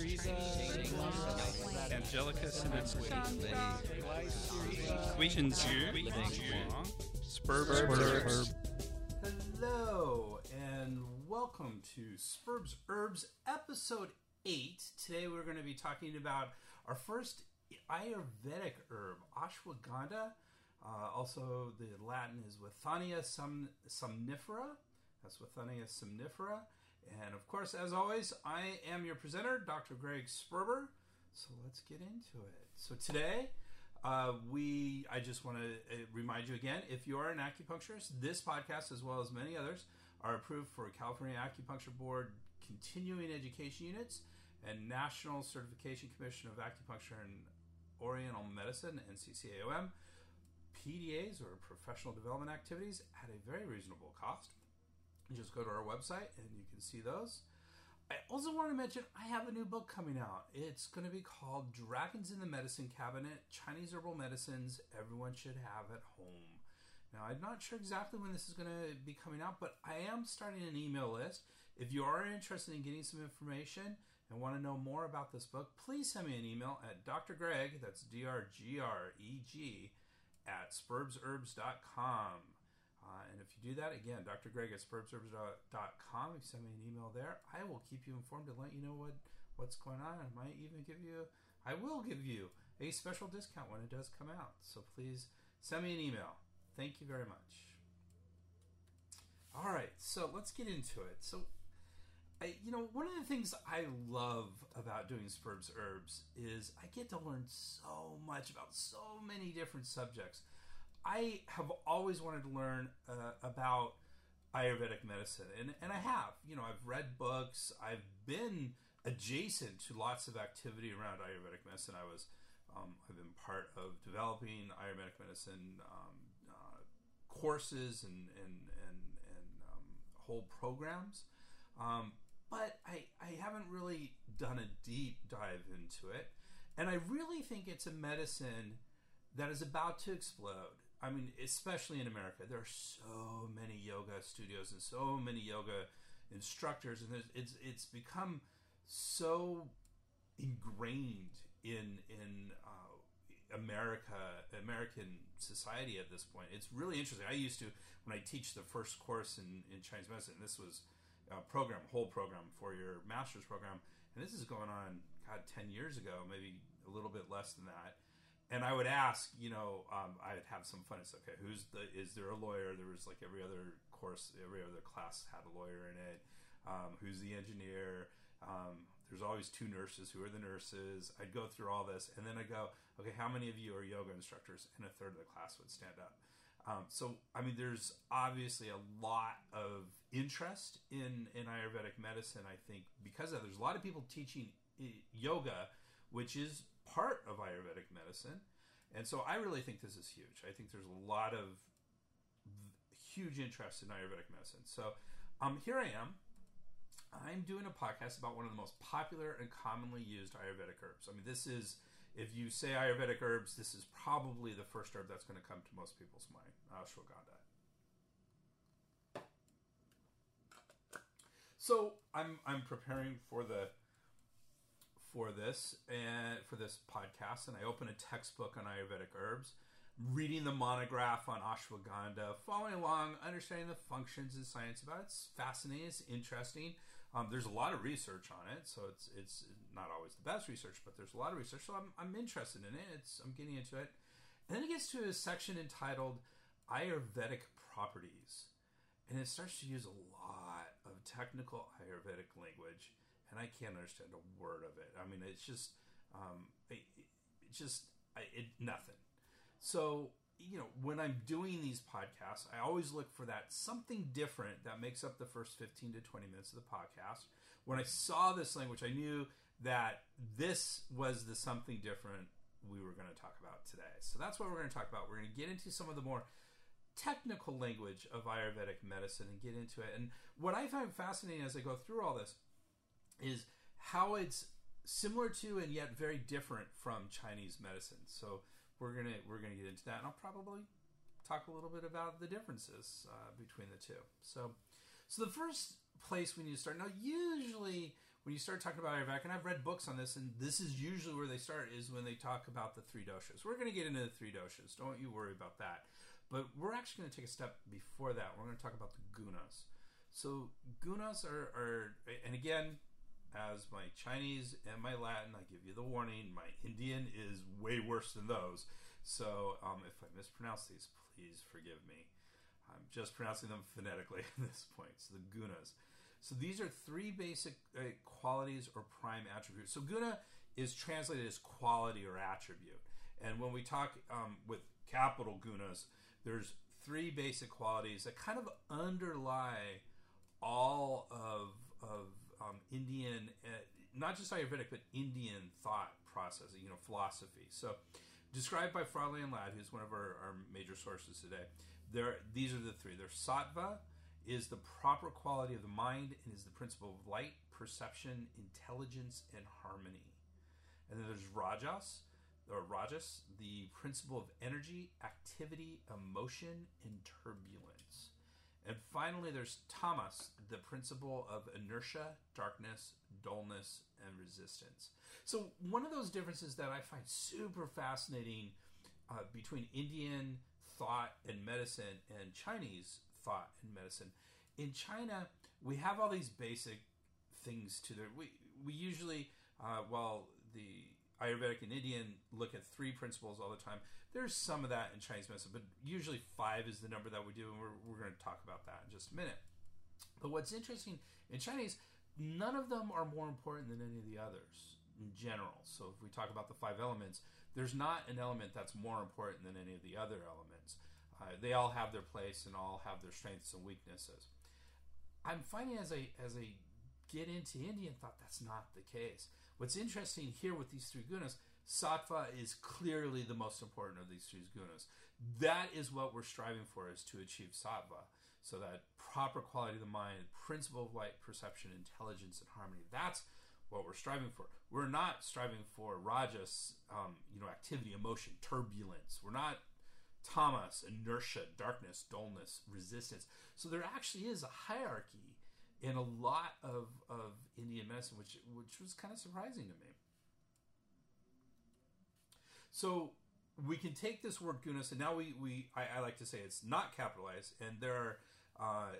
Teresa, Angelica Sinitsky, Guishan Zhu, Spurbs, Hello and welcome to Spurbs Herbs episode 8. Today we're going to be talking about our first Ayurvedic herb, ashwagandha. Uh, also, the Latin is Withania som- somnifera. That's Withania somnifera. And of course, as always, I am your presenter, Dr. Greg Sperber. So let's get into it. So today, uh, we I just want to uh, remind you again: if you are an acupuncturist, this podcast, as well as many others, are approved for California Acupuncture Board continuing education units and National Certification Commission of Acupuncture and Oriental Medicine (NCCAOM). PDAs or professional development activities at a very reasonable cost. Just go to our website and you can see those. I also want to mention I have a new book coming out. It's going to be called Dragons in the Medicine Cabinet Chinese Herbal Medicines Everyone Should Have at Home. Now, I'm not sure exactly when this is going to be coming out, but I am starting an email list. If you are interested in getting some information and want to know more about this book, please send me an email at Dr. Greg, that's D R G R E G, at spurbsherbs.com. Uh, and if you do that, again, Dr. Greg at spurbsherbs.com, if you send me an email there, I will keep you informed and let you know what, what's going on. I might even give you, I will give you a special discount when it does come out. So please send me an email. Thank you very much. All right, so let's get into it. So, I, you know, one of the things I love about doing Spurbs Herbs is I get to learn so much about so many different subjects. I have always wanted to learn uh, about Ayurvedic medicine, and and I have. You know, I've read books. I've been adjacent to lots of activity around Ayurvedic medicine. I was, um, I've been part of developing Ayurvedic medicine um, uh, courses and and and and um, whole programs. Um, but I, I haven't really done a deep dive into it. And I really think it's a medicine that is about to explode. I mean, especially in America, there are so many yoga studios and so many yoga instructors, and it's it's become so ingrained in in uh, America, American society at this point. It's really interesting. I used to when I teach the first course in in Chinese medicine. This was a program, whole program for your master's program, and this is going on, God, ten years ago, maybe a little bit less than that and I would ask, you know, um, I would have some fun. It's okay. Who's the? Is there a lawyer? There was like every other course, every other class had a lawyer in it. Um, who's the engineer? Um, there's always two nurses. Who are the nurses? I'd go through all this, and then I go, okay, how many of you are yoga instructors? And a third of the class would stand up. Um, so, I mean, there's obviously a lot of interest in in Ayurvedic medicine. I think because of there's a lot of people teaching eh, yoga, which is part of Ayurvedic medicine. And so I really think this is huge. I think there's a lot of huge interest in Ayurvedic medicine. So um, here I am. I'm doing a podcast about one of the most popular and commonly used Ayurvedic herbs. I mean, this is, if you say Ayurvedic herbs, this is probably the first herb that's going to come to most people's mind ashwagandha. So I'm I'm preparing for the for this and for this podcast, and I open a textbook on Ayurvedic herbs, reading the monograph on ashwagandha, following along, understanding the functions and science about it. It's fascinating. It's interesting. Um, there's a lot of research on it, so it's it's not always the best research, but there's a lot of research. So I'm, I'm interested in it. It's I'm getting into it, and then it gets to a section entitled Ayurvedic properties, and it starts to use a lot of technical Ayurvedic language and I can't understand a word of it. I mean, it's just, um, it, it just it nothing. So you know, when I'm doing these podcasts, I always look for that something different that makes up the first 15 to 20 minutes of the podcast. When I saw this language, I knew that this was the something different we were going to talk about today. So that's what we're going to talk about. We're going to get into some of the more technical language of Ayurvedic medicine and get into it. And what I find fascinating as I go through all this is how it's similar to and yet very different from Chinese medicine. So we're gonna we're gonna get into that, and I'll probably talk a little bit about the differences uh, between the two. So, so the first place we need to start now. Usually, when you start talking about Ayurvedic, and I've read books on this, and this is usually where they start is when they talk about the three doshas. We're going to get into the three doshas. Don't you worry about that. But we're actually going to take a step before that. We're going to talk about the gunas. So gunas are, are and again, as my Chinese and my Latin, I give you the warning. My Indian is way worse than those. So um, if I mispronounce these, please forgive me. I'm just pronouncing them phonetically at this point. So the gunas. So these are three basic uh, qualities or prime attributes. So guna is translated as quality or attribute. And when we talk um, with capital gunas, there's three basic qualities that kind of underlie all of, of um, Indian, uh, not just Ayurvedic, but Indian thought process, you know, philosophy. So, described by Frawley and Lad, who's one of our, our major sources today, there these are the three. There's sattva is the proper quality of the mind and is the principle of light, perception, intelligence, and harmony. And then there's rajas, or rajas, the principle of energy, activity, emotion, and turbulence. And finally, there's tamas, the principle of inertia, darkness, dullness, and resistance. So, one of those differences that I find super fascinating uh, between Indian thought and medicine and Chinese thought and medicine. In China, we have all these basic things to the. We, we usually, uh, well, the Ayurvedic and Indian look at three principles all the time. There's some of that in Chinese medicine, but usually five is the number that we do, and we're, we're going to talk about that in just a minute. But what's interesting in Chinese, none of them are more important than any of the others in general. So if we talk about the five elements, there's not an element that's more important than any of the other elements. Uh, they all have their place and all have their strengths and weaknesses. I'm finding as I as I get into Indian thought that's not the case. What's interesting here with these three gunas, sattva is clearly the most important of these three gunas. That is what we're striving for is to achieve sattva. So that proper quality of the mind, principle of light, perception, intelligence, and harmony. That's what we're striving for. We're not striving for rajas, um, you know, activity, emotion, turbulence. We're not tamas, inertia, darkness, dullness, resistance. So there actually is a hierarchy in a lot of, of Indian medicine, which which was kind of surprising to me. So we can take this word gunas, and now we, we I, I like to say it's not capitalized, and there are uh,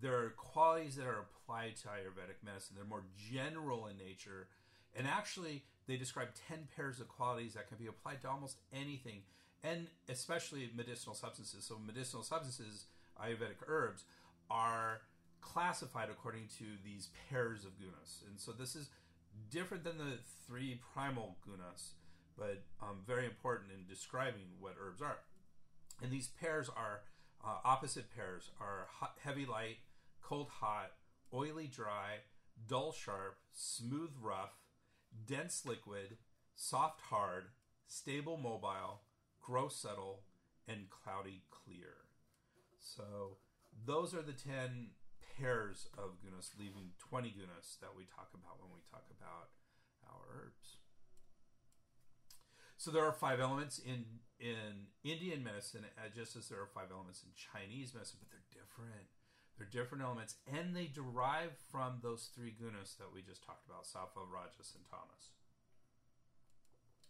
there are qualities that are applied to Ayurvedic medicine. They're more general in nature, and actually they describe ten pairs of qualities that can be applied to almost anything, and especially medicinal substances. So medicinal substances, Ayurvedic herbs, are classified according to these pairs of gunas. And so this is different than the three primal gunas, but um, very important in describing what herbs are. And these pairs are uh, opposite pairs are hot, heavy light, cold hot, oily dry, dull sharp, smooth rough, dense liquid, soft hard, stable mobile, gross subtle, and cloudy clear. So those are the 10 pairs of gunas, leaving 20 gunas that we talk about when we talk about our herbs. So there are five elements in in Indian medicine, uh, just as there are five elements in Chinese medicine, but they're different. They're different elements, and they derive from those three gunas that we just talked about: sattva, rajas, and tamas.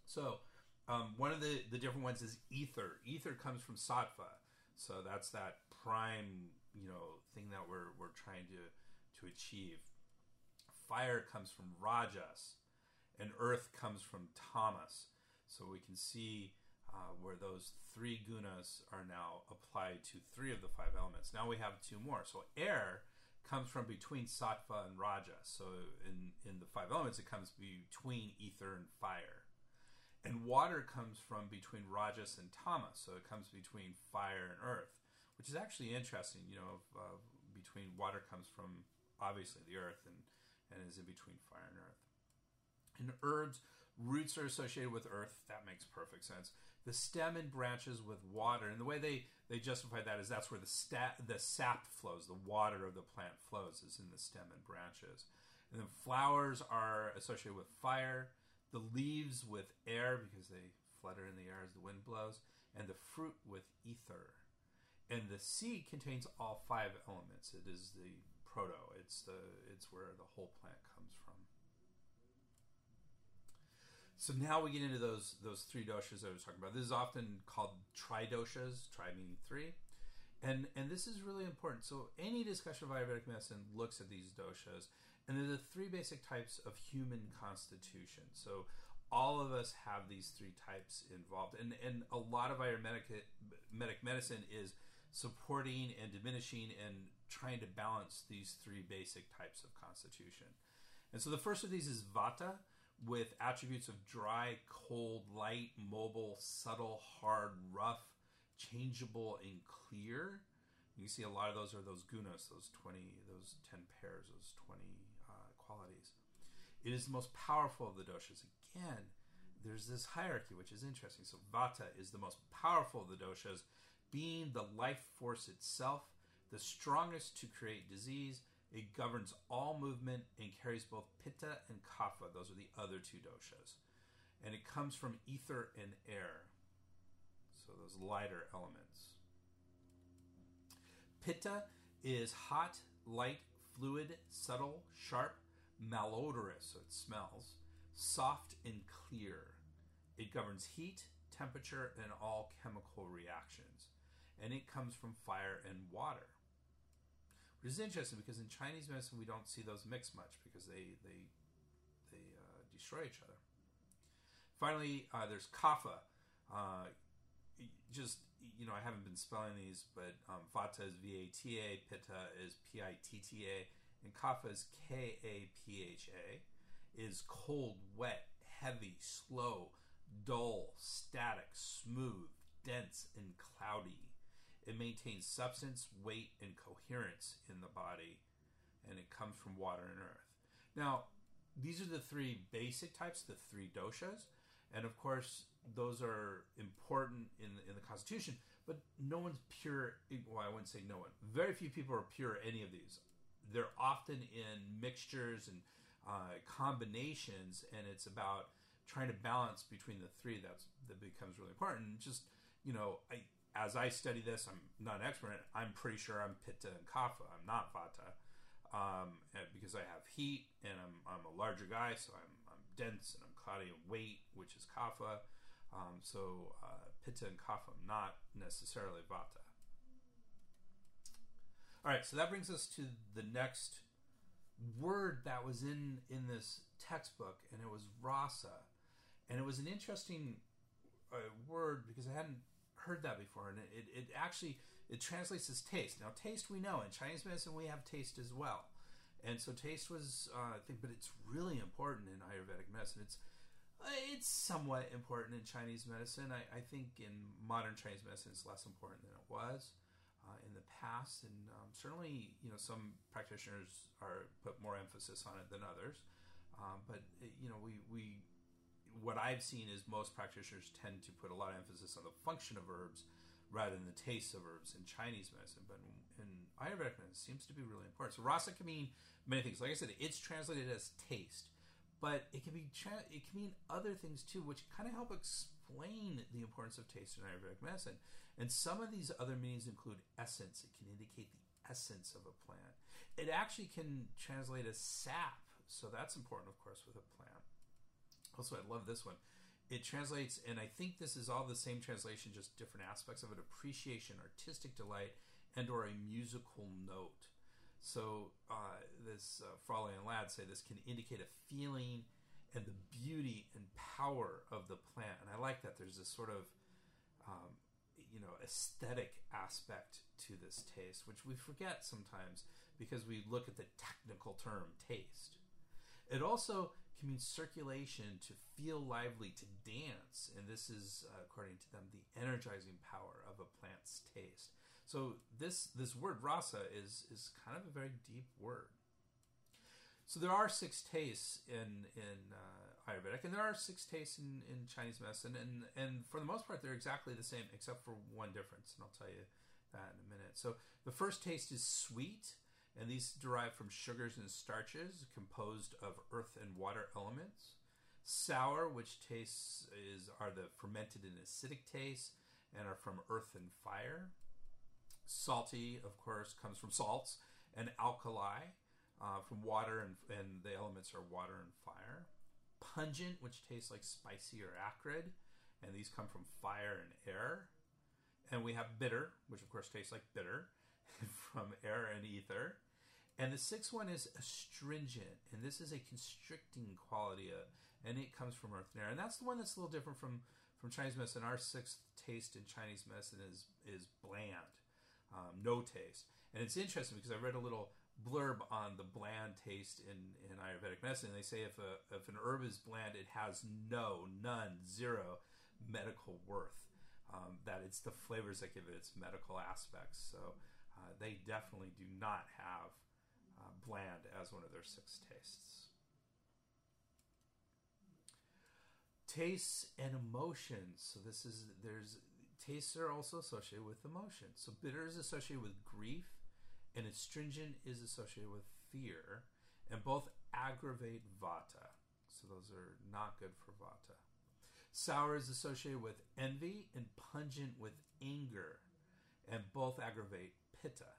So, um, one of the the different ones is ether. Ether comes from sattva, so that's that prime you know thing that we're we're trying to to achieve. Fire comes from rajas, and earth comes from tamas. So we can see uh, where those three gunas are now applied to three of the five elements. Now we have two more. So air comes from between sattva and rajas. So in in the five elements, it comes between ether and fire. And water comes from between rajas and tamas, so it comes between fire and earth which is actually interesting. You know, between water comes from obviously the earth and and is in between fire and earth. And herbs, roots are associated with earth. That makes perfect sense. The stem and branches with water, and the way they they justify that is that's where the sta- the sap flows, the water of the plant flows, is in the stem and branches. And then flowers are associated with fire. The leaves with air because they flutter in the air as the wind blows, and the fruit with ether. And the seed contains all five elements. It is the proto. It's the it's where the whole plant comes from. So now we get into those those three doshas I was talking about. This is often called tridoshas, tri meaning three. And and this is really important. So any discussion of Ayurvedic medicine looks at these doshas, and they're the three basic types of human constitution. So all of us have these three types involved, and and a lot of Ayurvedic medic medicine is supporting and diminishing and trying to balance these three basic types of constitution. And so the first of these is Vata, with attributes of dry, cold, light, mobile, subtle, hard, rough, changeable, and clear. You see a lot of those are those gunas, those 20, those 10 pairs, those 20 uh, qualities. It is the most powerful of the doshas. Again, there's this hierarchy, which is interesting. So Vata is the most powerful of the doshas, being the life force itself, the strongest to create disease. It governs all movement and carries both Pitta and Kapha. Those are the other two doshas. And it comes from ether and air. So those lighter elements. Pitta is hot, light, fluid, subtle, sharp, malodorous, so it smells, soft and clear. It governs heat, temperature, and all chemical reactions. And it comes from fire and water. Which is interesting because in Chinese medicine we don't see those mix much because they they they uh, destroy each other. Finally, uh, there's kapha. Uh, just you know, I haven't been spelling these, but um, vata is V A T A, pitta is P I T T A, and kapha is K A P H A. Is cold, wet, heavy, slow, dull, static, smooth, dense, and cloudy. It maintains substance, weight, and coherence in the body, and it comes from water and earth. Now, these are the three basic types, the three doshas, and of course, those are important in the, in the constitution. But no one's pure. Well, I wouldn't say no one. Very few people are pure any of these. They're often in mixtures and uh, combinations, and it's about trying to balance between the three. That's that becomes really important. Just you know, I as I study this, I'm not an expert. I'm pretty sure I'm Pitta and Kapha. I'm not Vata um, because I have heat and I'm, I'm a larger guy, so I'm, I'm dense and I'm cloudy of weight, which is Kapha. Um, so uh, Pitta and Kapha, I'm not necessarily Vata. All right, so that brings us to the next word that was in in this textbook, and it was rasa, and it was an interesting uh, word because I hadn't heard that before, and it, it actually it translates as taste. Now, taste we know in Chinese medicine we have taste as well, and so taste was uh, I think, but it's really important in Ayurvedic medicine. It's uh, it's somewhat important in Chinese medicine. I, I, think in modern Chinese medicine it's less important than it was uh, in the past, and um, certainly you know some practitioners are put more emphasis on it than others. Um, but you know we we what I've seen is most practitioners tend to put a lot of emphasis on the function of herbs rather than the taste of herbs in Chinese medicine. But in, Ayurvedic medicine, it seems to be really important. So rasa can mean many things. Like I said, it's translated as taste, but it can be it can mean other things too, which kind of help explain the importance of taste in Ayurvedic medicine. And some of these other meanings include essence. It can indicate the essence of a plant. It actually can translate as sap. So that's important, of course, with a plant. Also, I love this one. It translates, and I think this is all the same translation, just different aspects of it: appreciation, artistic delight, and/or a musical note. So uh, this uh, Frawley and Lad say this can indicate a feeling and the beauty and power of the plant, and I like that. There's this sort of um, you know aesthetic aspect to this taste, which we forget sometimes because we look at the technical term taste. It also can mean circulation, to feel lively, to dance. And this is, uh, according to them, the energizing power of a plant's taste. So this this word rasa is is kind of a very deep word. So there are six tastes in in uh, Ayurvedic, and there are six tastes in, in Chinese medicine, and and for the most part they're exactly the same, except for one difference, and I'll tell you that in a minute. So the first taste is sweet, and these derive from sugars and starches composed of earth and water elements. Sour, which tastes is are the fermented and acidic tastes and are from earth and fire. Salty, of course, comes from salts and alkali uh, from water and, and the elements are water and fire. Pungent, which tastes like spicy or acrid, and these come from fire and air. And we have bitter, which of course tastes like bitter, from air and ether. And the sixth one is astringent, and this is a constricting quality, uh, and it comes from earth and air. And that's the one that's a little different from, from Chinese medicine. Our sixth taste in Chinese medicine is is bland, um, no taste. And it's interesting because I read a little blurb on the bland taste in, in Ayurvedic medicine. They say if a if an herb is bland, it has no, none, zero medical worth. Um, that it's the flavors that give it its medical aspects. So uh, they definitely do not have uh, bland as one of their six tastes. Tastes and emotions. So this is there's tastes are also associated with emotions. So bitter is associated with grief, and astringent is associated with fear, and both aggravate vata. So those are not good for vata. Sour is associated with envy and pungent with anger, and both aggravate pitta.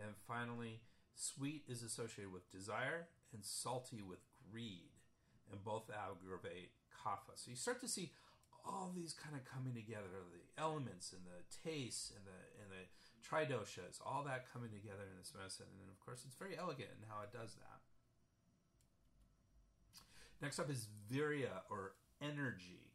And finally, sweet is associated with desire and salty with greed, and both aggravate kapha. So you start to see all these kind of coming together the elements and the tastes and the and the tridoshas, all that coming together in this medicine. And of course, it's very elegant in how it does that. Next up is virya or energy.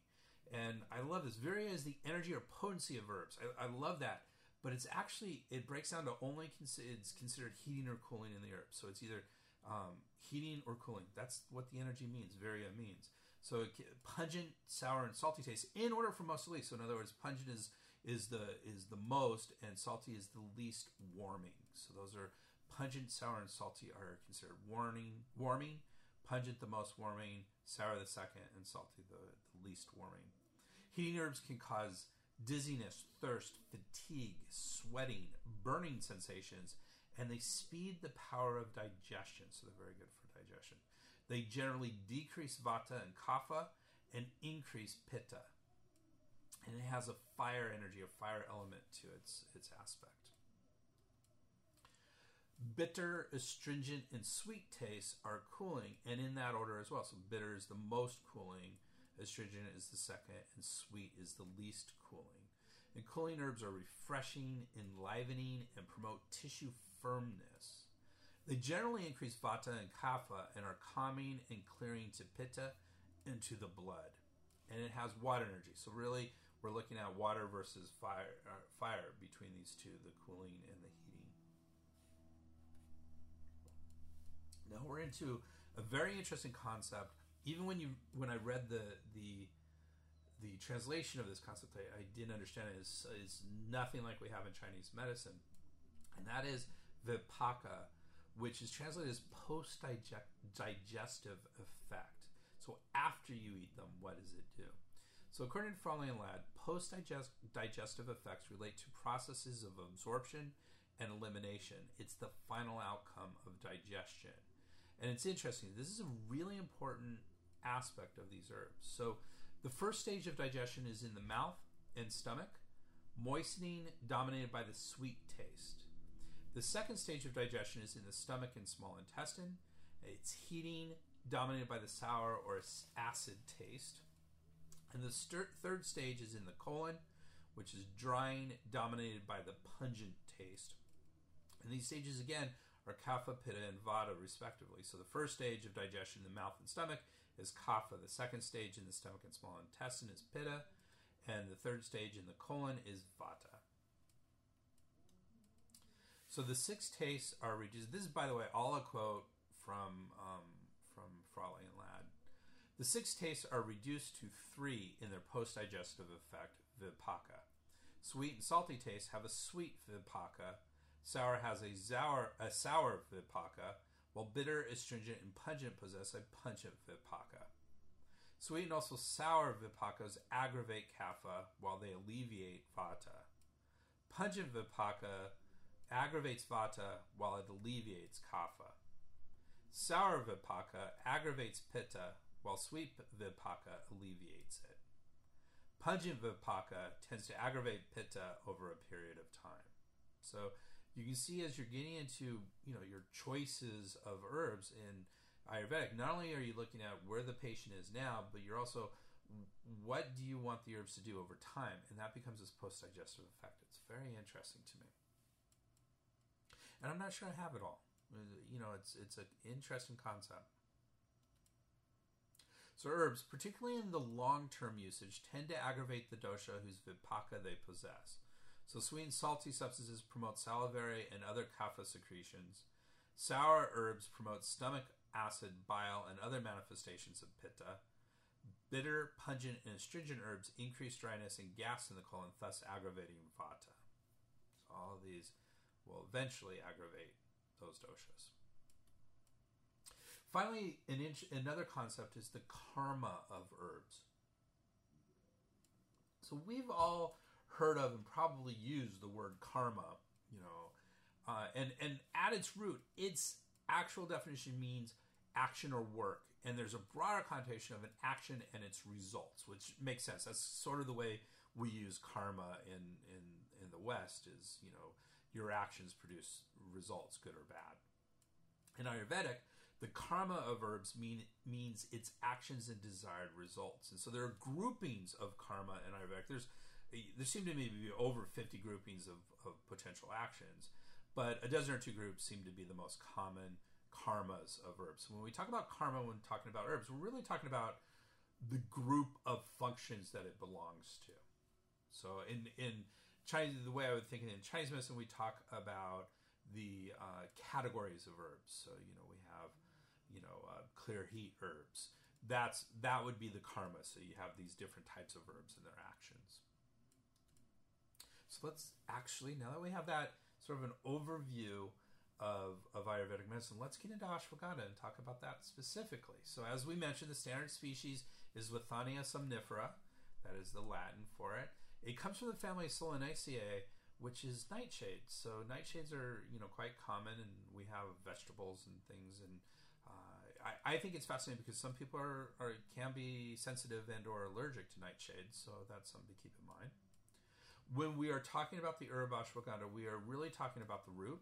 And I love this. Virya is the energy or potency of herbs. I, I love that. But it's actually, it breaks down to only, it's considered heating or cooling in the herb. So it's either um, heating or cooling. That's what the energy means, virya means. So pungent, sour, and salty taste in order from most to least. So in other words, pungent is is the is the most, and salty is the least warming. So those are pungent, sour, and salty are considered warming, warming, pungent the most warming, sour the second, and salty the, the least warming. Heating herbs can cause dizziness, thirst, fatigue, sweating, burning sensations, and they speed the power of digestion. So they're very good for digestion. They generally decrease vata and kapha and increase pitta. And it has a fire energy, a fire element to its, its aspect. Bitter, astringent, and sweet tastes are cooling, and in that order as well. So bitter is the most cooling, astringent is the second, and sweet is the least cooling. And cooling herbs are refreshing, enlivening, and promote tissue firmness. They generally increase vata and kapha and are calming and clearing to pitta into the blood. And it has water energy. So really, we're looking at water versus fire, uh, fire between these two, the cooling and the heating. Now we're into a very interesting concept. Even when you when I read the the the translation of this concept, I, I didn't understand it. Is is nothing like we have in Chinese medicine, and that is vipaka, which is translated as post digestive effect. So after you eat them, what does it do? So according to Frawley and Lad, post digestive effects relate to processes of absorption and elimination. It's the final outcome of digestion. And it's interesting. This is a really important aspect of these herbs. So the first stage of digestion is in the mouth and stomach, moistening dominated by the sweet taste. The second stage of digestion is in the stomach and small intestine. It's heating, dominated by the sour or acid taste. And the third stage is in the colon, which is drying, dominated by the pungent taste. And these stages, again, are kapha, pitta, and vata, respectively. So the first stage of digestion in the mouth and stomach is kapha. The second stage in the stomach and small intestine is pitta. And the third stage in the colon is vata. So the six tastes are reduced. This is, by the way, all a quote from um, from Frawley and Lad. The six tastes are reduced to three in their post-digestive effect, vipaka. Sweet and salty tastes have a sweet vipaka. Sour has a sour, a sour vipaka, while bitter, astringent, and pungent possess a pungent vipaka. Sweet and also sour vipakas aggravate kapha, while they alleviate vata. Pungent vipaka aggravates vata while it alleviates kapha. Sour vipaka aggravates pitta while sweet vipaka alleviates it. Pungent vipaka tends to aggravate pitta over a period of time. So you can see as you're getting into you know your choices of herbs in Ayurvedic, not only are you looking at where the patient is now, but you're also what do you want the herbs to do over time, and that becomes this post-digestive effect. It's very interesting to me, and I'm not sure I have it all. You know, it's it's an interesting concept. So herbs, particularly in the long-term usage, tend to aggravate the dosha whose vipaka they possess. So sweet and salty substances promote salivary and other kapha secretions. Sour herbs promote stomach acid, bile, and other manifestations of pitta. Bitter, pungent, and astringent herbs increase dryness and gas in the colon, thus aggravating vata. So all of these will eventually aggravate those doshas. Finally, an inch, another concept is the karma of herbs. So we've all heard of and probably used the word karma, you know, uh, and and at its root, its actual definition means action or work, and there's a broader connotation of an action and its results, which makes sense. That's sort of the way we use karma in in in the West. Is you know your actions produce results, good or bad. In Ayurvedic, the karma of herbs mean means its actions and desired results, and so there are groupings of karma in Ayurvedic. There's there seem to me to be over 50 groupings of, of potential actions, but a dozen or two groups seem to be the most common karmas of herbs. When we talk about karma, when talking about herbs, we're really talking about the group of functions that it belongs to. So in in Chinese, the way I would think in Chinese medicine, we talk about the uh, categories of herbs. So you know we have you know uh, clear heat herbs. That's that would be the karma. So you have these different types of herbs and their actions. So let's actually now that we have that sort of an overview of, of Ayurvedic medicine, let's get into ashwagandha and talk about that specifically. So, as we mentioned, the standard species is Withania somnifera. That is the Latin for it. It comes from the family Solanaceae, which is nightshades. So, nightshades are you know quite common, and we have vegetables and things. And uh, I, I think it's fascinating because some people are, are can be sensitive and or allergic to nightshades. So that's something to keep in mind. When we are talking about the herb ashwagandha, we are really talking about the root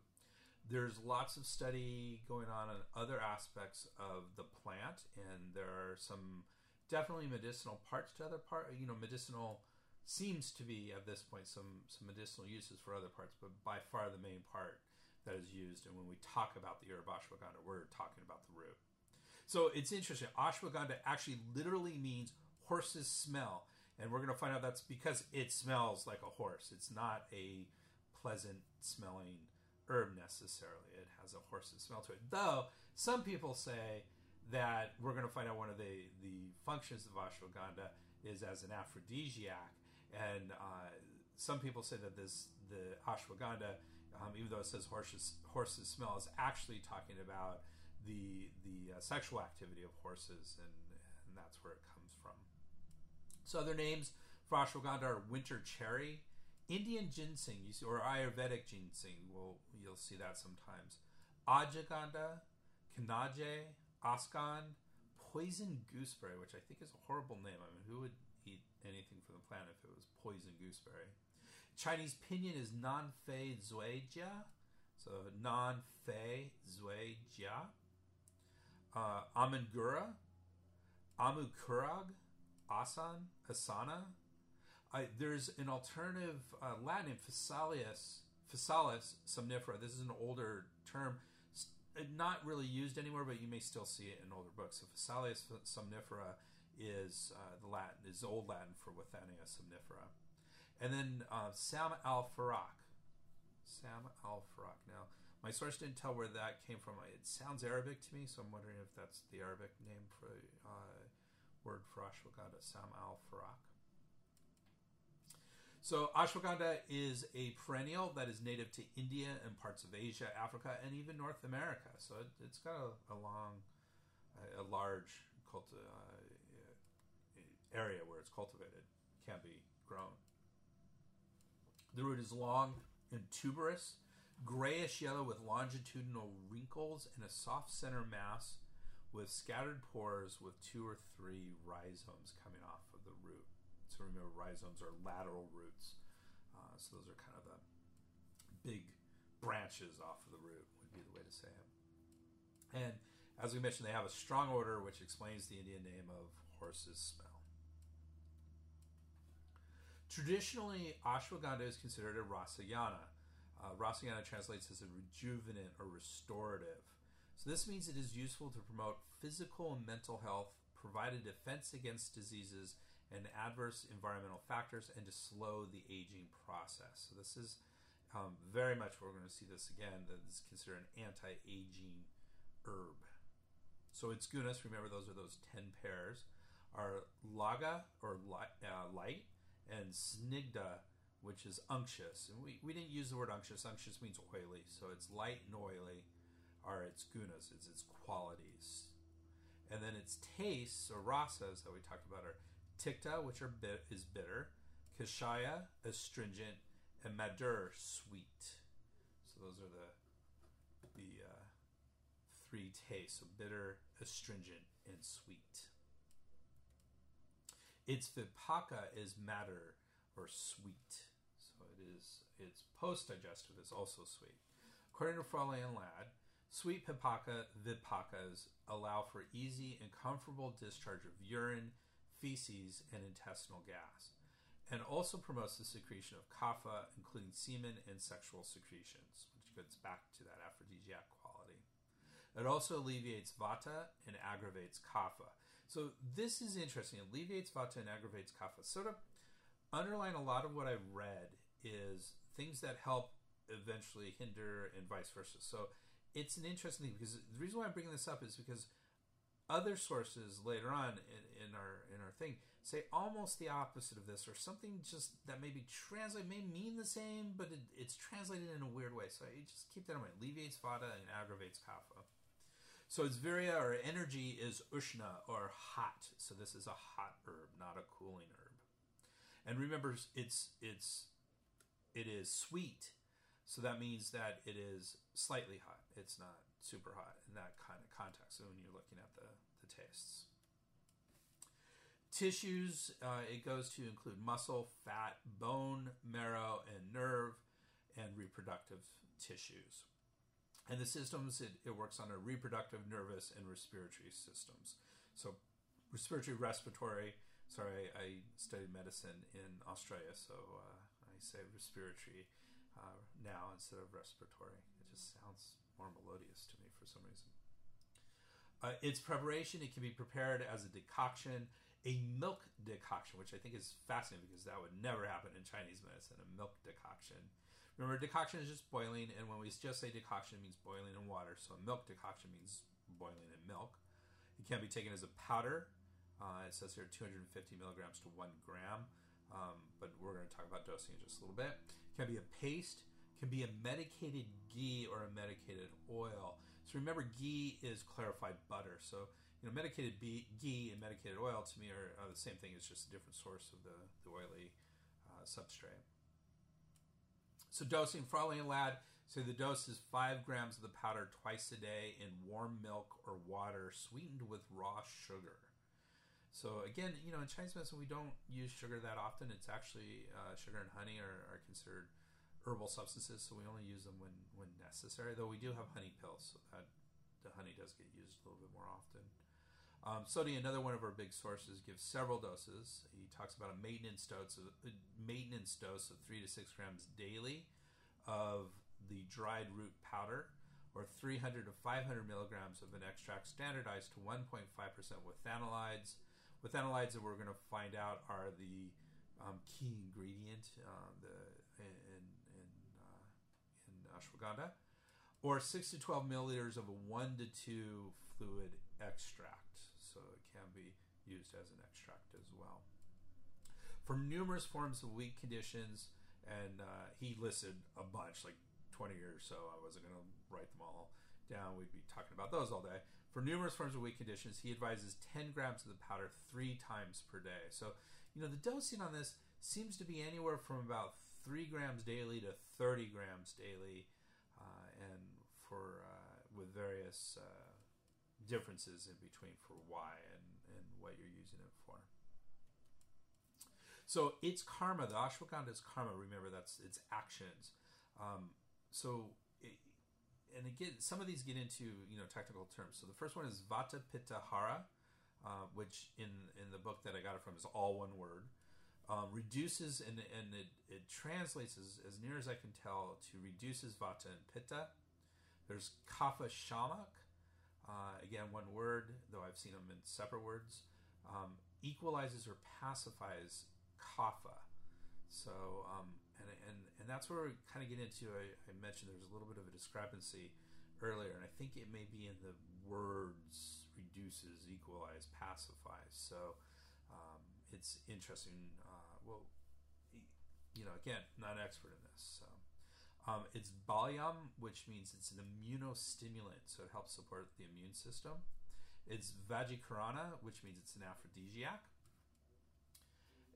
there's lots of study going on on other aspects of the plant, and there are some definitely medicinal parts to other part. You know, medicinal seems to be at this point some some medicinal uses for other parts, but by far the main part that is used. And when we talk about the herb ashwagandha, we're talking about the root. So it's interesting. Ashwagandha actually literally means horse's smell, and we're going to find out that's because it smells like a horse. It's not a pleasant smelling herb necessarily. It has a horse's smell to it. Though some people say that we're going to find out one of the, the functions of ashwagandha is as an aphrodisiac. And uh, some people say that this the ashwagandha, um, even though it says horse's, horse's smell, is actually talking about the the uh, sexual activity of horses, and, and that's where it comes. So other names for ashwagandha are winter cherry, Indian ginseng, you see, or Ayurvedic ginseng, will you'll see that sometimes. Ajaganda, Kanaje, Askan, poison gooseberry, which I think is a horrible name. I mean, who would eat anything from the plant if it was poison gooseberry? Chinese pinyin is Nanfei Zuijia, so Nanfei Zuijia. Uh, Amangura, Amukurag, Asan, Asana, I, there's an alternative uh, Latin name, Physalis, Physalis somnifera. This is an older term, not really used anymore, but you may still see it in older books. So Physalis somnifera is uh, the Latin, is Old Latin for Withania somnifera. And then uh, Sam al Farak. Sam al Farak. Now, my source didn't tell where that came from. It sounds Arabic to me, so I'm wondering if that's the Arabic name for uh, word al Farak. So ashwagandha is a perennial that is native to India and parts of Asia, Africa, and even North America. So it, has got a, a, long, a, large culti- uh, area where it's cultivated, can be grown. The root is long and tuberous, grayish yellow with longitudinal wrinkles and a soft center mass with scattered pores with two or three rhizomes coming off of the root. So remember, rhizomes are lateral roots. Uh, so those are kind of the big, branches off of the root, would be the way to say it. And as we mentioned, they have a strong odor, which explains the Indian name of horse's smell. Traditionally, ashwagandha is considered a rasayana. Uh, rasayana translates as a rejuvenant or restorative. So this means it is useful to promote physical and mental health, provide a defense against diseases and adverse environmental factors, and to slow the aging process. So this is um, very much we're going to see this again. That is considered an anti-aging herb. So its gunas, remember those are those ten pairs, are laghu or light, uh, light and snigdha, which is unctuous. And we, we didn't use the word unctuous. Unctuous means oily, so it's light and oily are its gunas, it's its qualities. And then its tastes or rasas that we talked about are tikta, which are bit, is bitter, kashaya, astringent, and madur, sweet. So those are the the uh, three tastes: so bitter, astringent, and sweet. Its vipaka is matter or sweet. So it is its post digestive is also sweet. According to Frawley and Lad, sweet pipaka vipakas allow for easy and comfortable discharge of urine, feces, and intestinal gas, and also promotes the secretion of kapha, including semen and sexual secretions, which gets back to that aphrodisiac quality. It also alleviates vata and aggravates kapha. So this is interesting. Alleviates vata and aggravates kapha. Sort of underline a lot of what I've read is things that help eventually hinder and vice versa. So it's an interesting thing because the reason why I'm bringing this up is because other sources later on in, in our in our thing say almost the opposite of this or something just that maybe translate may mean the same but it, it's translated in a weird way so you just keep that in mind alleviates vata and aggravates kapha so its virya or energy is ushna or hot. So this is a hot herb, not a cooling herb. And remember, it's it's it is sweet, so that means that it is slightly hot. It's not super hot in that kind of context. When you're looking at the the tastes. Tissues, uh, it goes to include muscle, fat, bone, marrow, and nerve, and reproductive tissues. And the systems, it, it works on a reproductive, nervous, and respiratory systems. So, respiratory, respiratory. Sorry, I, studied medicine in Australia, so uh, I say respiratory uh, now instead of respiratory. It just sounds more melodious to me for some reason. Uh, its preparation, it can be prepared as a decoction, a milk decoction, which I think is fascinating because that would never happen in Chinese medicine, a milk decoction. Remember, decoction is just boiling, and when we just say decoction, it means boiling in water. So a milk decoction means boiling in milk. It can be taken as a powder. Uh, it says here 250 milligrams to one gram, um, but we're going to talk about dosing in just a little bit. It can be a paste. Can be a medicated ghee or a medicated oil. So remember, ghee is clarified butter. So you know, medicated ghee and medicated oil to me are, are, the same thing. It's just a different source of the, the oily uh, substrate. So dosing, Frawley and Lad say the dose is five grams of the powder twice a day in warm milk or water sweetened with raw sugar. So again, you know, in Chinese medicine we don't use sugar that often. It's actually uh, sugar and honey are, are, considered herbal substances, so we only use them when when necessary. Though we do have honey pills, so that the honey does get used a little bit more often. Um, Sodhi, another one of our big sources, gives several doses. He talks about a maintenance dose of a maintenance dose of three to six grams daily of the dried root powder, or 300 to 500 milligrams of an extract standardized to 1.5% withanolides. With Withanolides that we're going to find out are the um, key ingredient uh, the, uh, ashwagandha, or 6 to 12 milliliters of a 1 to 2 fluid extract so it can be used as an extract as well. For numerous forms of weak conditions, and uh, he listed a bunch, like 20 years so. I wasn't going to write them all down. We'd be talking about those all day. For numerous forms of weak conditions, he advises 10 grams of the powder three times per day. So, you know, the dosing on this seems to be anywhere from about 3 grams daily to 30 grams daily, uh, and for uh, with various uh, differences in between for why and, and what you're using it for. So it's karma. The ashwagandha is karma. Remember, that's its actions. Um, so and again, some of these get into you know technical terms. So the first one is Vata Pitta Hara, uh, which in in the book that I got it from is all one word. Um, reduces and and it, it translates as, as near as I can tell to reduces Vata and Pitta. There's Kapha Shamak, uh, again one word, though I've seen them in separate words. Um, equalizes or pacifies Kapha. So um, and, and and that's where we kind of get into. I, I mentioned there's a little bit of a discrepancy earlier, and I think it may be in the words reduces, equalize, pacifies. So um, it's interesting. Uh, well, you know, again, not an expert in this. So. Um, it's Balyam, which means it's an immunostimulant, so it helps support the immune system. It's Vajikarana, which means it's an aphrodisiac.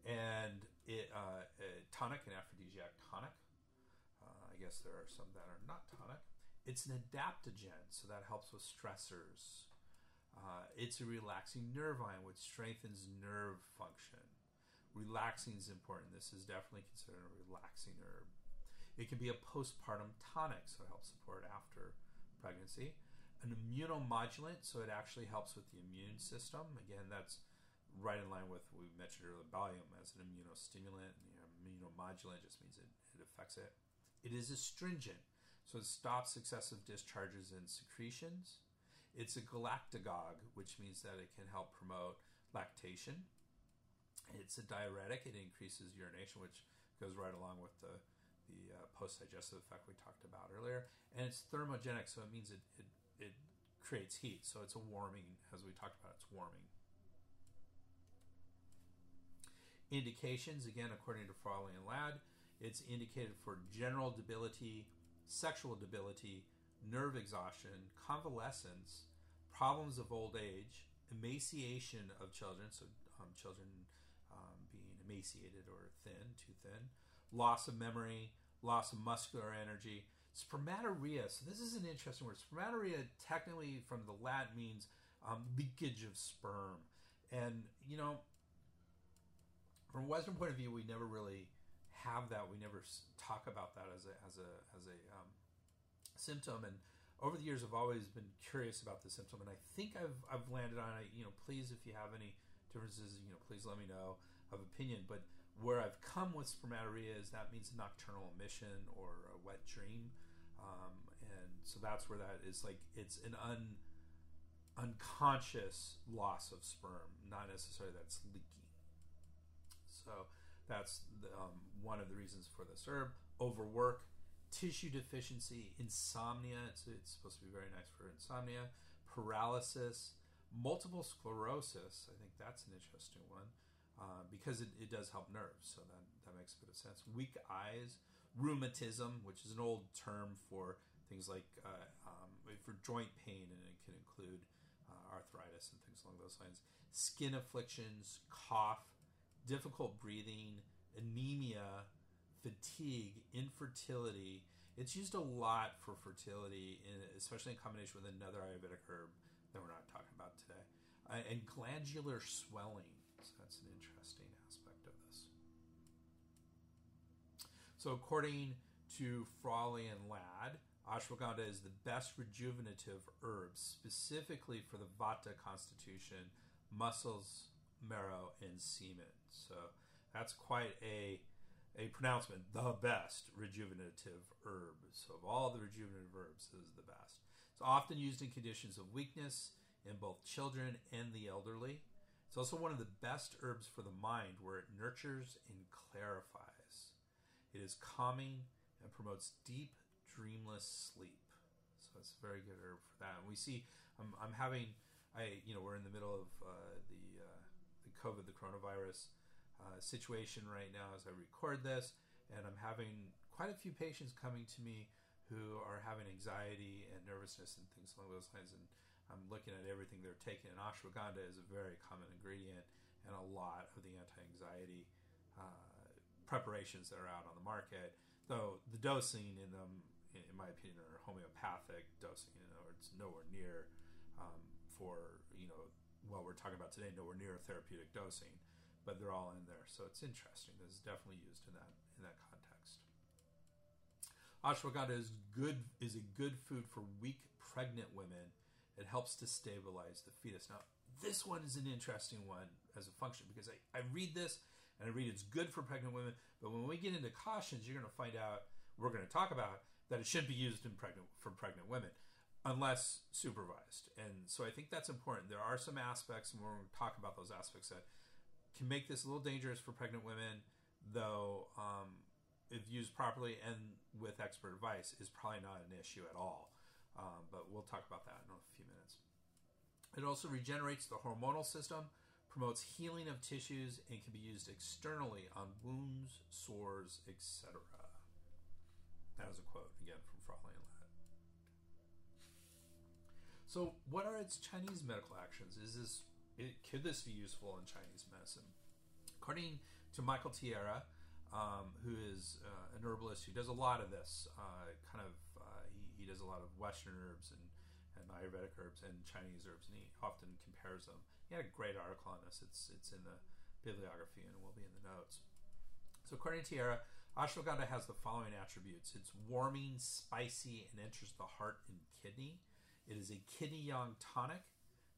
And it uh, tonic, an aphrodisiac tonic. Uh, I guess there are some that are not tonic. It's an adaptogen, so that helps with stressors. Uh, it's a relaxing nervine, which strengthens nerve function. Relaxing is important. This is definitely considered a relaxing herb. It can be a postpartum tonic, so it helps support after pregnancy. An immunomodulant, so it actually helps with the immune system. Again, that's right in line with what we mentioned earlier, Balyam as an immunostimulant. You know, immunomodulant just means it, it affects it. It is astringent, so it stops excessive discharges and secretions. It's a galactagogue, which means that it can help promote lactation. It's a diuretic; it increases urination, which goes right along with the the uh, post-digestive effect we talked about earlier. And it's thermogenic, so it means it, it it creates heat. So it's a warming, as we talked about, it's warming. Indications, again, according to Frawley and Lad, it's indicated for general debility, sexual debility, nerve exhaustion, convalescence, problems of old age, emaciation of children, so um, children um, being emaciated or thin, too thin, loss of memory, loss of muscular energy, spermatorrhea. So this is an interesting word. Spermatorrhea, technically from the Latin, means um, leakage of sperm, and you know from a Western point of view, we never really have that. We never talk about that as a as a as a um, symptom. And over the years, I've always been curious about the symptom, and I think I've I've landed on it. You know, please, if you have any differences, you know, please let me know of opinion. But where I've come with spermatorrhea is that means nocturnal emission or a wet dream, um, and so that's where that is like it's an un unconscious loss of sperm, not necessarily that's leaking. So that's the, um, one of the reasons for this herb. Overwork, tissue deficiency, insomnia. It's, it's supposed to be very nice for insomnia. Paralysis, multiple sclerosis. I think that's an interesting one uh, because it, it does help nerves. So that, that makes a bit of sense. Weak eyes, rheumatism, which is an old term for things like uh, um, for joint pain, and it can include uh, arthritis and things along those lines. Skin afflictions, cough, difficult breathing, anemia, fatigue, infertility. It's used a lot for fertility, in, especially in combination with another Ayurvedic herb that we're not talking about today. Uh, and glandular swelling. So that's an interesting aspect of this. So, according to Frawley and Lad, ashwagandha is the best rejuvenative herb specifically for the vata constitution, muscles, marrow, and semen. So that's quite a a pronouncement. The best rejuvenative herb. So of all the rejuvenative herbs, this is the best. It's often used in conditions of weakness in both children and the elderly. It's also one of the best herbs for the mind, where it nurtures and clarifies. It is calming and promotes deep, dreamless sleep. So it's a very good herb for that. And we see, I'm, I'm having, I you know, we're in the middle of uh, the uh, the COVID, the coronavirus uh, situation right now as I record this, and I'm having quite a few patients coming to me who are having anxiety and nervousness and things along those lines. And I'm looking at everything they're taking, and ashwagandha is a very common ingredient and a lot of the anti-anxiety uh, preparations that are out on the market. Though the dosing in them, in my opinion, are homeopathic dosing. In other words, nowhere near um, for you know what we're talking about today, nowhere near therapeutic dosing but they're all in there. So it's interesting. This is definitely used in that in that context. Ashwagandha is good is a good food for weak pregnant women. It helps to stabilize the fetus. Now, this one is an interesting one as a function because I, I read this and I read it's good for pregnant women, but when we get into cautions, you're going to find out we're going to talk about that it should be used in pregnant for pregnant women unless supervised. And so I think that's important. There are some aspects, and we're going to talk about those aspects that can make this a little dangerous for pregnant women, though um, if used properly and with expert advice is probably not an issue at all. Um, but we'll talk about that in a few minutes. It also regenerates the hormonal system, promotes healing of tissues, and can be used externally on wounds, sores, etc. That is a quote again from Frawley and Lad. So, what are its Chinese medical actions? Is this it, could this be useful in Chinese medicine? According to Michael Tierra, um, who is uh, an herbalist who does a lot of this, uh, kind of uh, he, he, does a lot of Western herbs and, and Ayurvedic herbs and Chinese herbs, and he often compares them. He had a great article on this. It's it's in the bibliography and it will be in the notes. So, according to Tierra, ashwagandha has the following attributes: it's warming, spicy, and enters the heart and kidney. It is a kidney yang tonic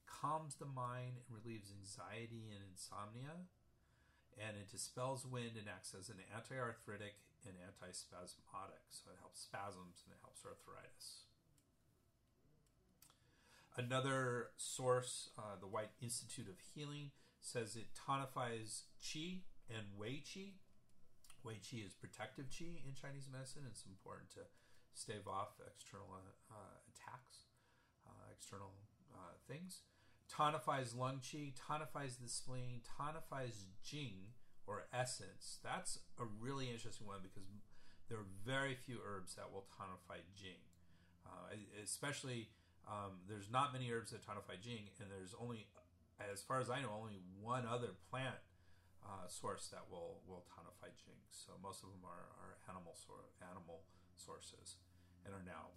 calms the mind and relieves anxiety and insomnia. And it dispels wind and acts as an anti-arthritic and anti-spasmodic. So it helps spasms and it helps arthritis. Another source, uh, the White Institute of Healing, says it tonifies qi and wei qi. Wei qi is protective qi in Chinese medicine. It's important to stave off external uh, attacks, uh, external uh, things tonifies lung qi, tonifies the spleen, tonifies jing or essence. That's a really interesting one because there are very few herbs that will tonify jing. Uh, especially, um, there's not many herbs that tonify jing, and there's only, as far as I know, only one other plant uh, source that will will tonify jing. So most of them are, are animal sor- animal sources, and are now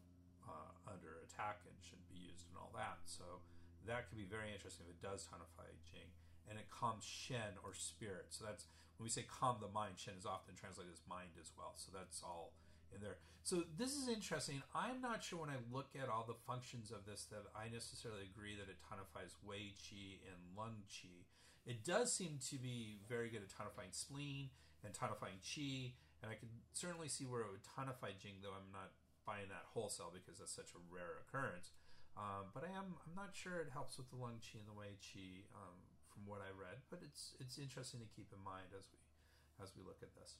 uh, under attack and shouldn't be used and all that. So that could be very interesting if it does tonify Jing. And it calms Shen or spirit. So that's when we say calm the mind, Shen is often translated as mind as well. So that's all in there. So this is interesting. I'm not sure when I look at all the functions of this that I necessarily agree that it tonifies Wei Qi and Lung Qi. It does seem to be very good at tonifying spleen and tonifying Qi, and I can certainly see where it would tonify Jing, though I'm not buying that wholesale because that's such a rare occurrence. Um, but I am I'm not sure it helps with the lung qi and the wei qi um, from what I read. But it's it's interesting to keep in mind as we as we look at this.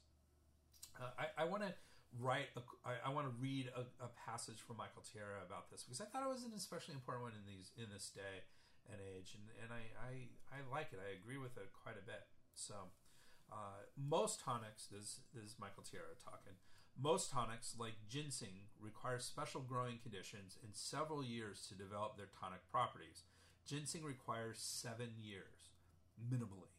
Uh, I, I want to write a, I, I want to read a, a, passage from Michael Tierra about this because I thought it was an especially important one in these in this day and age, and, and I, I I like it. I agree with it quite a bit. So. Uh, most tonics, this, this is Michael Tierra talking, most tonics, like ginseng, require special growing conditions and several years to develop their tonic properties. Ginseng requires seven years, minimally.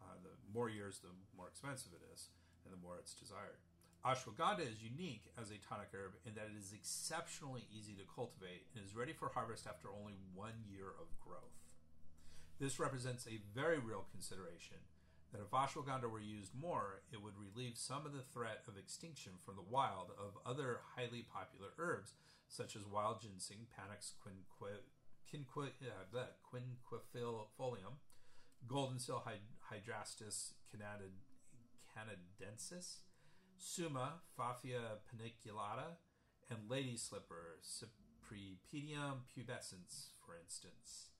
Uh, the more years, the more expensive it is, and the more it's desired. Ashwagandha is unique as a tonic herb in that it is exceptionally easy to cultivate and is ready for harvest after only one year of growth. This represents a very real consideration that if ashwagandha were used more, it would relieve some of the threat of extinction from the wild of other highly popular herbs, such as wild ginseng, Panax quinquefolium, uh, golden seal hydrastis canadensis, suma, Pfaffia paniculata, and lady slipper, Cypripedium pubescens, for instance.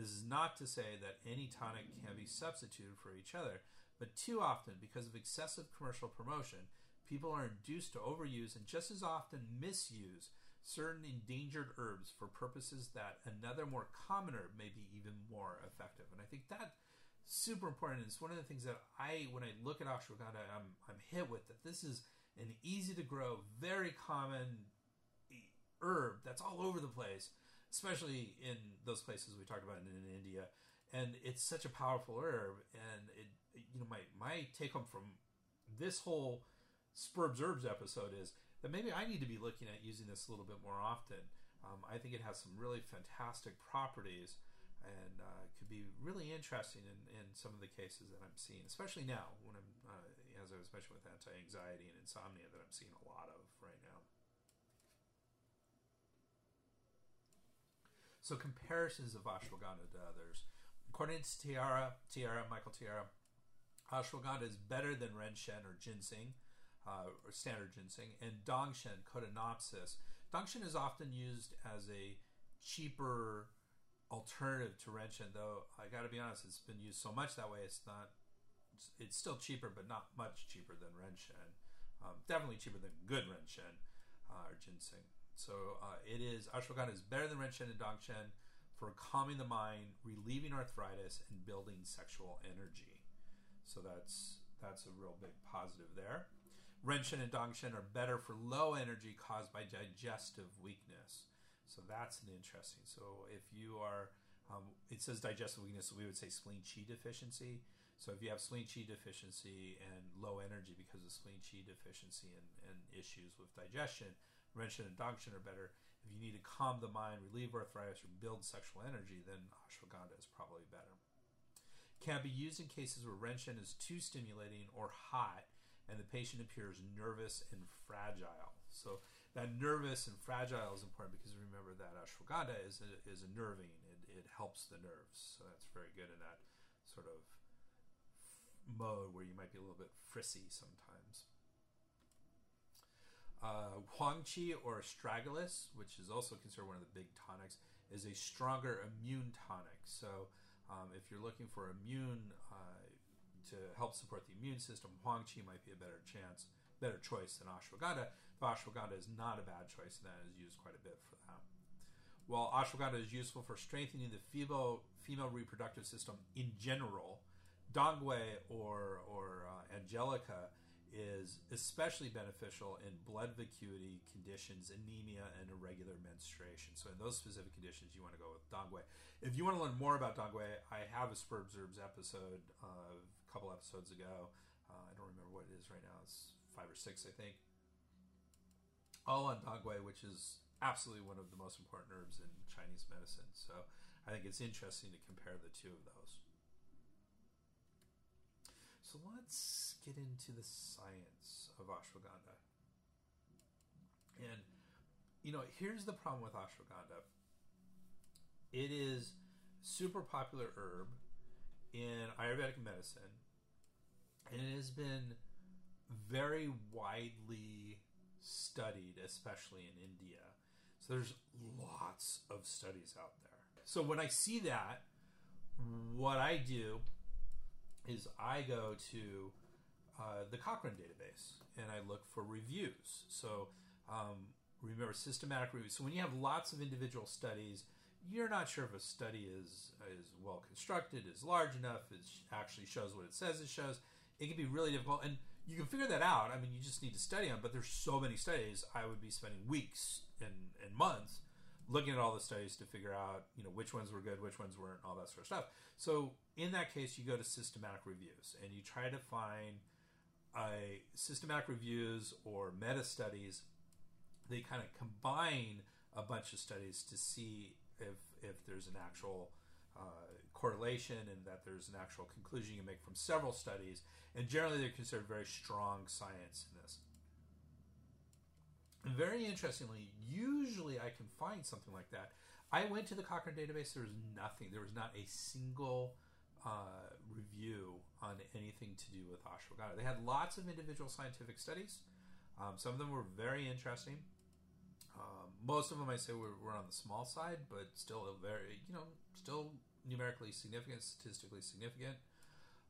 This is not to say that any tonic can be substituted for each other, but too often, because of excessive commercial promotion, people are induced to overuse and just as often misuse certain endangered herbs for purposes that another more common herb may be even more effective. And I think that super important. It's one of the things that I, when I look at ashwagandha, I'm, I'm hit with that this is an easy to grow, very common herb that's all over the place especially in those places we talked about in, in India. And it's such a powerful herb. And it, you know, my my take home from this whole Spurbs Herbs episode is that maybe I need to be looking at using this a little bit more often. Um, I think it has some really fantastic properties. and uh, could be really interesting in, in some of the cases that I'm seeing, especially now when I'm, uh, as I was mentioning with anti-anxiety and insomnia, that I'm seeing a lot of right now. So comparisons of ashwagandha to others. According to Tierra, Tierra, Michael Tierra, ashwagandha is better than renshen or ginseng, uh, or standard ginseng, and dongshen, Codonopsis. Dongshen is often used as a cheaper alternative to renshen, though I got to be honest, it's been used so much that way. It's not. It's, it's still cheaper, but not much cheaper than renshen. Um, definitely cheaper than good renshen uh, or ginseng. So uh, it is ashwagandha is better than renshen and dongshen for calming the mind, relieving arthritis, and building sexual energy. So that's that's a real big positive there. Renshen and dongshen are better for low energy caused by digestive weakness. So that's an interesting. So if you are, um, it says digestive weakness, so we would say spleen qi deficiency. So if you have spleen qi deficiency and low energy because of spleen qi deficiency and, and issues with digestion, Renshen and Dongshen are better. If you need to calm the mind, relieve arthritis, or build sexual energy, then ashwagandha is probably better. Can be used in cases where Renshen is too stimulating or hot and the patient appears nervous and fragile. So that nervous and fragile is important because remember that ashwagandha is a, is a nervine. It, it helps the nerves. So that's very good in that sort of mode where you might be a little bit frissy sometimes. Uh, Huangqi or astragalus, which is also considered one of the big tonics, is a stronger immune tonic. So, um, if you're looking for immune uh, to help support the immune system, Huangqi might be a better chance, better choice than ashwagandha. Ashwagandha is not a bad choice, and that is used quite a bit for that. While ashwagandha is useful for strengthening the female female reproductive system in general, Dongui or or uh, Angelica is especially beneficial in blood vacuity conditions, anemia, and irregular menstruation. So, in those specific conditions, you want to go with Dongui. If you want to learn more about Dongui, I have a Spurbs Herbs episode uh, a couple episodes ago. Uh, I don't remember what it is right now. It's five or six, I think. All on Dongui, which is absolutely one of the most important herbs in Chinese medicine. So, I think it's interesting to compare the two of those. So let's get into the science of ashwagandha. And, you know, here's the problem with ashwagandha it is super popular herb in Ayurvedic medicine, and it has been very widely studied, especially in India. So there's lots of studies out there. So when I see that, what I do is I go to uh, the Cochrane database and I look for reviews. So um, remember systematic reviews. So when you have lots of individual studies, you're not sure if a study is is well constructed, is large enough, it actually shows what it says it shows. It can be really difficult, and you can figure that out. I mean, you just need to study them. But there's so many studies. I would be spending weeks and, and months looking at all the studies to figure out you know which ones were good which ones weren't all that sort of stuff. So in that case you go to systematic reviews and you try to find a systematic reviews or meta studies. They kind of combine a bunch of studies to see if if there's an actual uh, correlation and that there's an actual conclusion you can make from several studies. And generally they're considered very strong science in this very interestingly, usually I can find something like that. I went to the Cochrane database. There was nothing. There was not a single uh, review on anything to do with ashwagandha. They had lots of individual scientific studies. Um, some of them were very interesting. Um, most of them, I say, were, were on the small side, but still a very, you know, still numerically significant, statistically significant.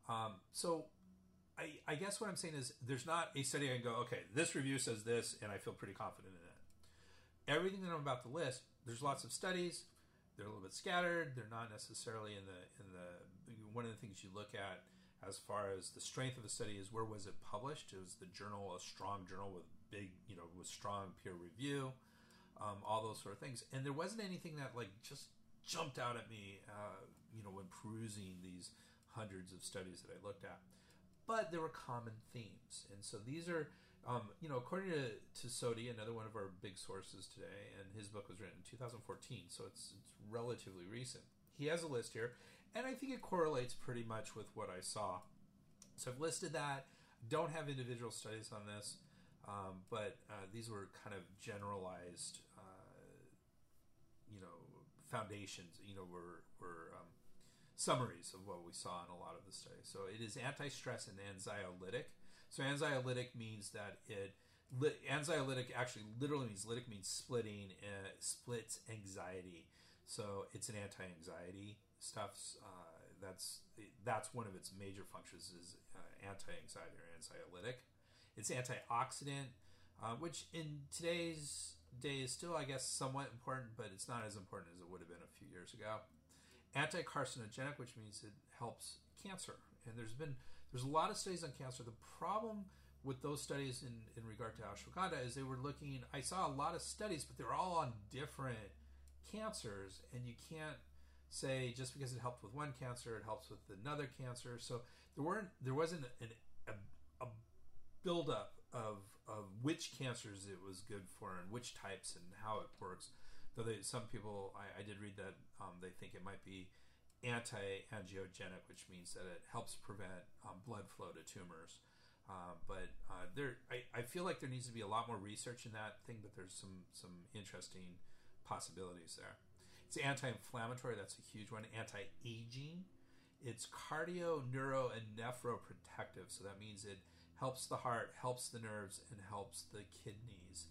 Um, so I, I guess what I'm saying is there's not a study I can go, okay, this review says this, and I feel pretty confident in it. Everything that I'm about to list, there's lots of studies. They're a little bit scattered. They're not necessarily in the in the one of the things you look at as far as the strength of the study is where was it published? It was the journal a strong journal with big you know with strong peer review, um, all those sort of things. And there wasn't anything that like just jumped out at me, uh, you know, when perusing these hundreds of studies that I looked at but there were common themes. And so these are, um, you know, according to, to Sodhi, another one of our big sources today, and his book was written in 2014, so it's, it's relatively recent. he has a list here, and I think it correlates pretty much with what I saw. So I've listed that. Don't have individual studies on this, um, but uh, these were kind of generalized, uh, you know, foundations. You know, were were um, summaries of what we saw in a lot of the studies. So it is anti-stress and anxiolytic. So anxiolytic means that it anxiolytic actually literally means lytic means splitting uh, splits anxiety. So it's an anti-anxiety stuff. Uh, that's that's one of its major functions is uh, anti-anxiety or anxiolytic. It's antioxidant, uh, which in today's day is still, I guess, somewhat important, but it's not as important as it would have been a few years ago. Anti-carcinogenic, which means it helps cancer, and there's been there's a lot of studies on cancer. The problem with those studies in, in regard to ashwagandha is they were looking i saw a lot of studies but they were all on different cancers. And you can't say just because it helped with one cancer it helps with another cancer. So there weren't there wasn't an, a, a buildup of of which cancers it was good for and which types and how it works though they, some people I, I did read that um, they think it might be anti-angiogenic which means that it helps prevent um, blood flow to tumors uh, but uh, there, I, I feel like there needs to be a lot more research in that thing, but there's some some interesting possibilities there. It's anti-inflammatory. That's a huge one. Anti-aging. It's cardio, neuro, and nephroprotective. So that means it helps the heart, helps the nerves, and helps the kidneys.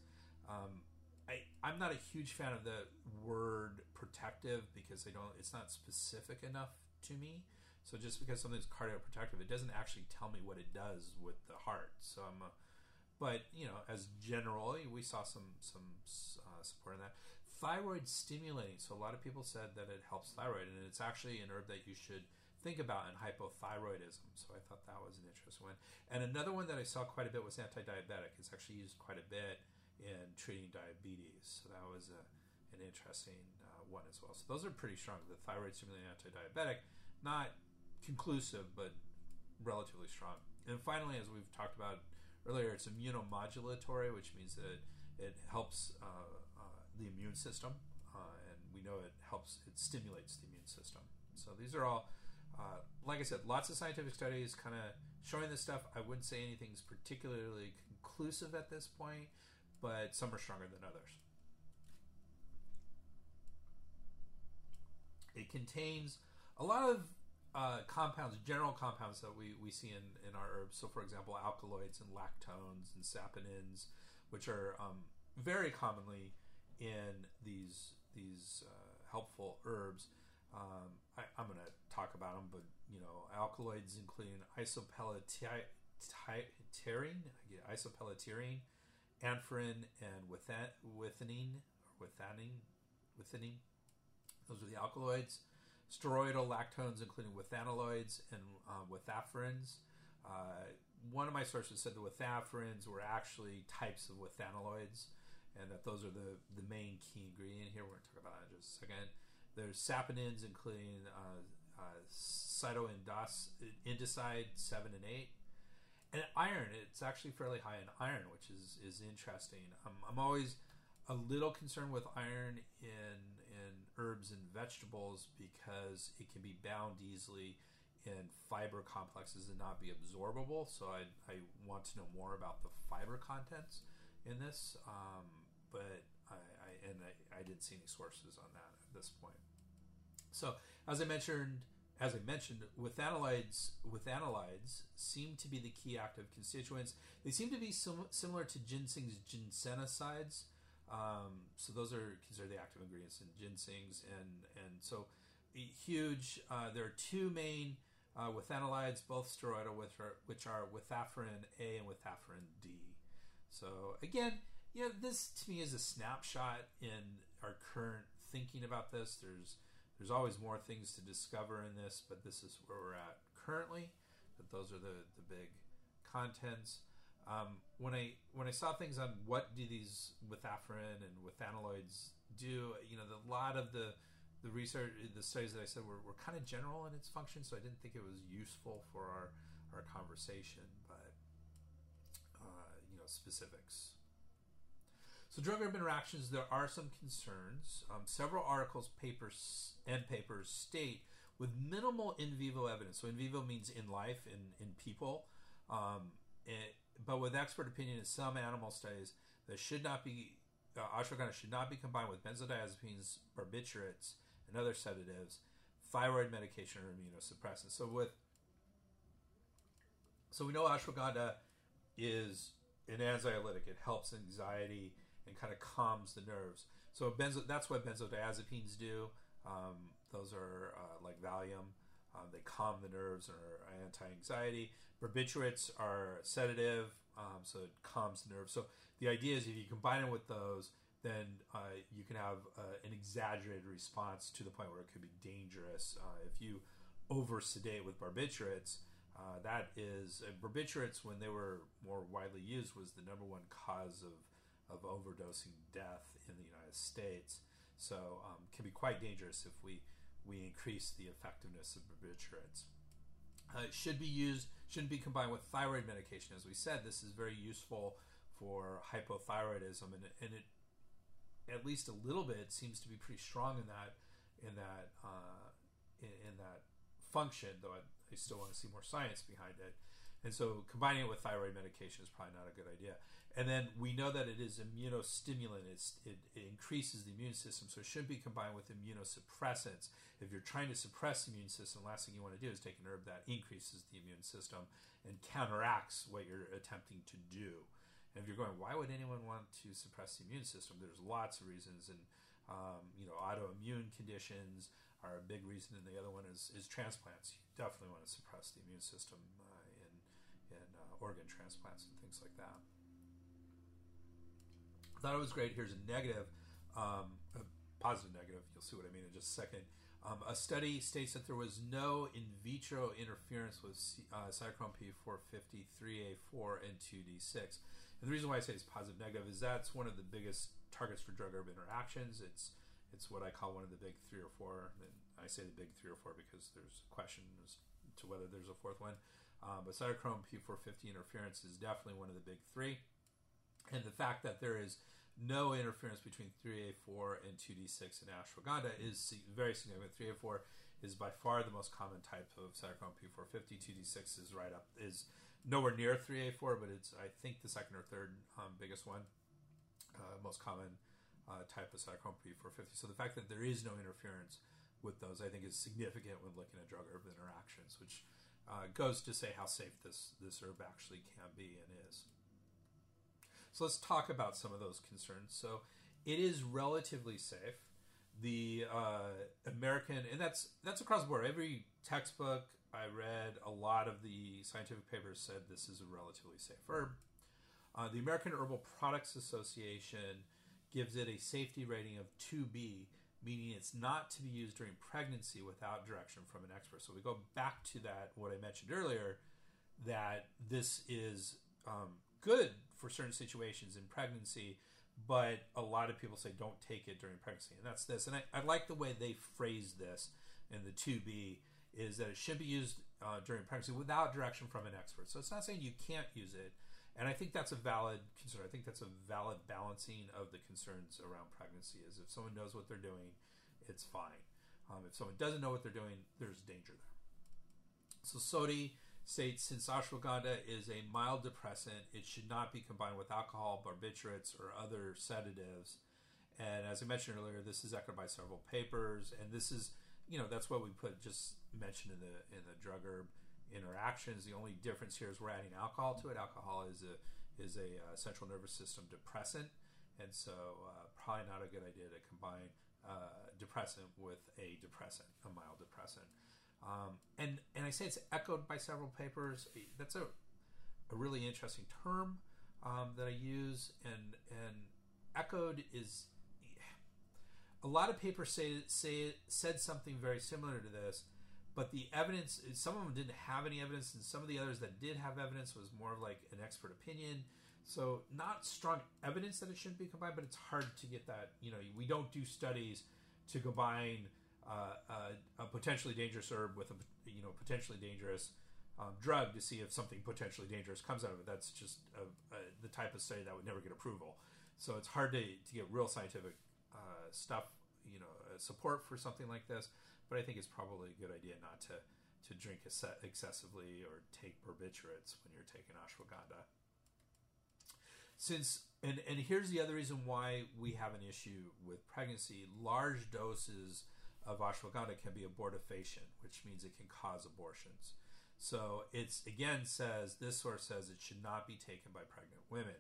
Um, I, I'm not a huge fan of the word protective because they don't. It's not specific enough to me. So just because something's cardioprotective, it doesn't actually tell me what it does with the heart. So I'm, but you know, as generally, we saw some some uh, support in that. Thyroid stimulating. So a lot of people said that it helps thyroid, and it's actually an herb that you should think about in hypothyroidism. So I thought that was an interesting one. And another one that I saw quite a bit was anti-diabetic. It's actually used quite a bit in treating diabetes. So that was a, an interesting uh, one as well. So those are pretty strong. The thyroid stimulating anti-diabetic, not conclusive, but relatively strong. And finally, as we've talked about earlier, it's immunomodulatory, which means that it helps uh, uh, the immune system, uh, and we know it helps, it stimulates the immune system. So these are all, uh, like I said, lots of scientific studies kind of showing this stuff. I wouldn't say anything's particularly conclusive at this point, but some are stronger than others. It contains a lot of uh, compounds, general compounds that we, we see in, in our herbs. So, for example, alkaloids and lactones and saponins, which are um, very commonly in these these uh, helpful herbs. Um, I, am going to talk about them, but you know, alkaloids including isopelletierine, isopelletierine, anaferine, and withanine or withanine, withanine. Those are the alkaloids steroidal lactones, including withanolides and uh, withaferins. Uh, one of my sources said the withaferins were actually types of withanolides, and that those are the, the main key ingredient here. We're going to talk about that in just a second. There's saponins, including uh, uh, sitoindoside 7 and 8. And iron, it's actually fairly high in iron, which is, is interesting. I'm, I'm always a little concerned with iron in in herbs and vegetables because it can be bound easily in fiber complexes and not be absorbable. So I, I want to know more about the fiber contents in this, um, but I, I and I, I, didn't see any sources on that at this point. So as I mentioned, as I mentioned, withanolides, withanolides seem to be the key active constituents. They seem to be sim- similar to ginseng's ginsenosides um, so those are considered the active ingredients in ginsengs, and and so huge. Uh, there are two main uh, withanolides, both steroidal, which are, which are A and withaferin D. So again, yeah, this to me is a snapshot in our current thinking about this. There's there's always more things to discover in this, but this is where we're at currently. But those are the the big contents. Um, when I when I saw things on what do these withaferin and withanolides do, you know, a lot of the the research, the studies that I said were, were kind of general in its function, so I didn't think it was useful for our our conversation, but uh, you know, specifics. So drug herb interactions, there are some concerns. Um, several articles, papers, and papers state with minimal in vivo evidence. So in vivo means in life, in in people. Um, it, but with expert opinion in some animal studies, that should not be uh, ashwagandha should not be combined with benzodiazepines, barbiturates, and other sedatives, thyroid medication, or immunosuppressants. So with so we know ashwagandha is an anxiolytic. It helps anxiety and kind of calms the nerves. So benzo, that's what benzodiazepines do. Um, those are uh, like Valium. Um, they calm the nerves and are anti-anxiety. Barbiturates are sedative, um, so it calms the nerves. So the idea is if you combine it with those, then uh, you can have uh, an exaggerated response to the point where it could be dangerous. Uh, if you over sedate with barbiturates, uh, that is uh, barbiturates when they were more widely used was the number one cause of of overdosing death in the United States. So um, can be quite dangerous if we we increase the effectiveness of barbiturates. Uh, it should be used shouldn't be combined with thyroid medication, as we said. This is very useful for hypothyroidism, and, and it at least a little bit seems to be pretty strong in that in that uh, in, in, that function. Though I, I still want to see more science behind it. And so combining it with thyroid medication is probably not a good idea. And then we know that it is immunostimulant. It's, it, it, increases the immune system, so it shouldn't be combined with immunosuppressants. If you're trying to suppress the immune system, the last thing you want to do is take an herb that increases the immune system and counteracts what you're attempting to do. And if you're going, why would anyone want to suppress the immune system? There's lots of reasons, and um, you know, autoimmune conditions are a big reason, and the other one is is transplants. You definitely want to suppress the immune system uh, in in uh, organ transplants and things like that. Thought it was great. Here's a negative, um, a positive negative. You'll see what I mean in just a second. Um, a study states that there was no in vitro interference with uh, cytochrome P450, 3A4, and 2D6. And the reason why I say it's positive negative is that's one of the biggest targets for drug herb interactions. It's it's what I call one of the big three or four. And I say the big three or four because there's questions to whether there's a fourth one. Um, but cytochrome P450 interference is definitely one of the big three. And the fact that there is no interference between 3A4 and 2D6 in ashwagandha is very significant. 3A4 is by far the most common type of cytochrome P450. 2D6 is right up is nowhere near 3A4, but it's I think the second or third um, biggest one, uh, most common uh, type of cytochrome P450. So the fact that there is no interference with those, I think, is significant when looking at drug herb interactions, which uh, goes to say how safe this this herb actually can be and is. So let's talk about some of those concerns. So it is relatively safe. The uh, American, and that's that's across the board. Every textbook I read, a lot of the scientific papers said this is a relatively safe herb. Uh, the American Herbal Products Association gives it a safety rating of 2B, meaning it's not to be used during pregnancy without direction from an expert. So we go back to that, what I mentioned earlier, that this is um, good for certain situations in pregnancy, but a lot of people say don't take it during pregnancy, and that's this. And I, I like the way they phrase this in the 2B is that it should be used uh, during pregnancy without direction from an expert. So it's not saying you can't use it, and I think that's a valid concern. I think that's a valid balancing of the concerns around pregnancy. Is if someone knows what they're doing, it's fine. Um, if someone doesn't know what they're doing, there's danger there. So Sodhi states since ashwagandha is a mild depressant, it should not be combined with alcohol, barbiturates, or other sedatives. And as I mentioned earlier, this is echoed by several papers, and this is, you know, that's what we put just mentioned in the in the drug herb interactions. The only difference here is we're adding alcohol to it. Alcohol is a is a uh, central nervous system depressant, and so uh, probably not a good idea to combine uh, depressant with a depressant, a mild depressant. Um, and and I say it's echoed by several papers. That's a a really interesting term um, that I use, and and echoed is a lot of papers say say said something very similar to this, but the evidence some of them didn't have any evidence, and some of the others that did have evidence was more of like an expert opinion. So not strong evidence that it shouldn't be combined, but it's hard to get that. You know, we don't do studies to combine uh, uh, a potentially dangerous herb with a you know potentially dangerous um, drug to see if something potentially dangerous comes out of it. That's just a, a, the type of study that would never get approval. So it's hard to, to get real scientific uh, stuff, you know, uh, support for something like this. But I think it's probably a good idea not to to drink excessively or take barbiturates when you're taking ashwagandha. Since and and here's the other reason why we have an issue with pregnancy: large doses of ashwagandha can be abortifacient, which means it can cause abortions. So it's again says this source says it should not be taken by pregnant women.